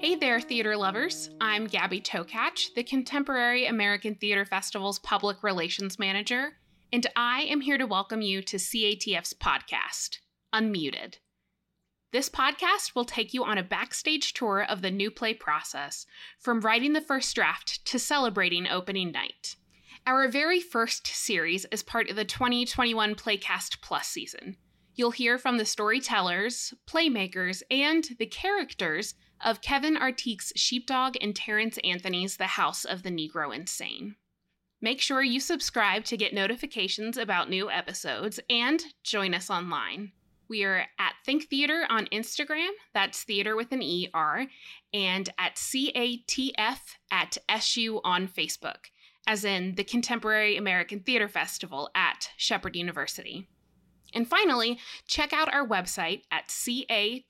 there, theater lovers. I'm Gabby Tokach, the Contemporary American Theater Festival's Public Relations Manager, and I am here to welcome you to CATF's podcast, Unmuted. This podcast will take you on a backstage tour of the new play process, from writing the first draft to celebrating opening night. Our very first series is part of the 2021 Playcast Plus season. You'll hear from the storytellers, playmakers, and the characters of Kevin Artigue's Sheepdog and Terrence Anthony's The House of the Negro Insane. Make sure you subscribe to get notifications about new episodes and join us online. We are at Think Theater on Instagram, that's theater with an ER, and at CATF at SU on Facebook as in the Contemporary American Theater Festival at Shepherd University. And finally, check out our website at catf.org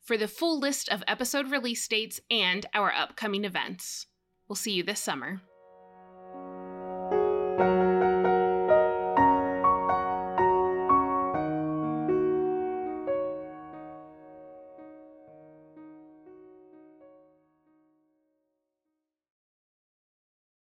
for the full list of episode release dates and our upcoming events. We'll see you this summer.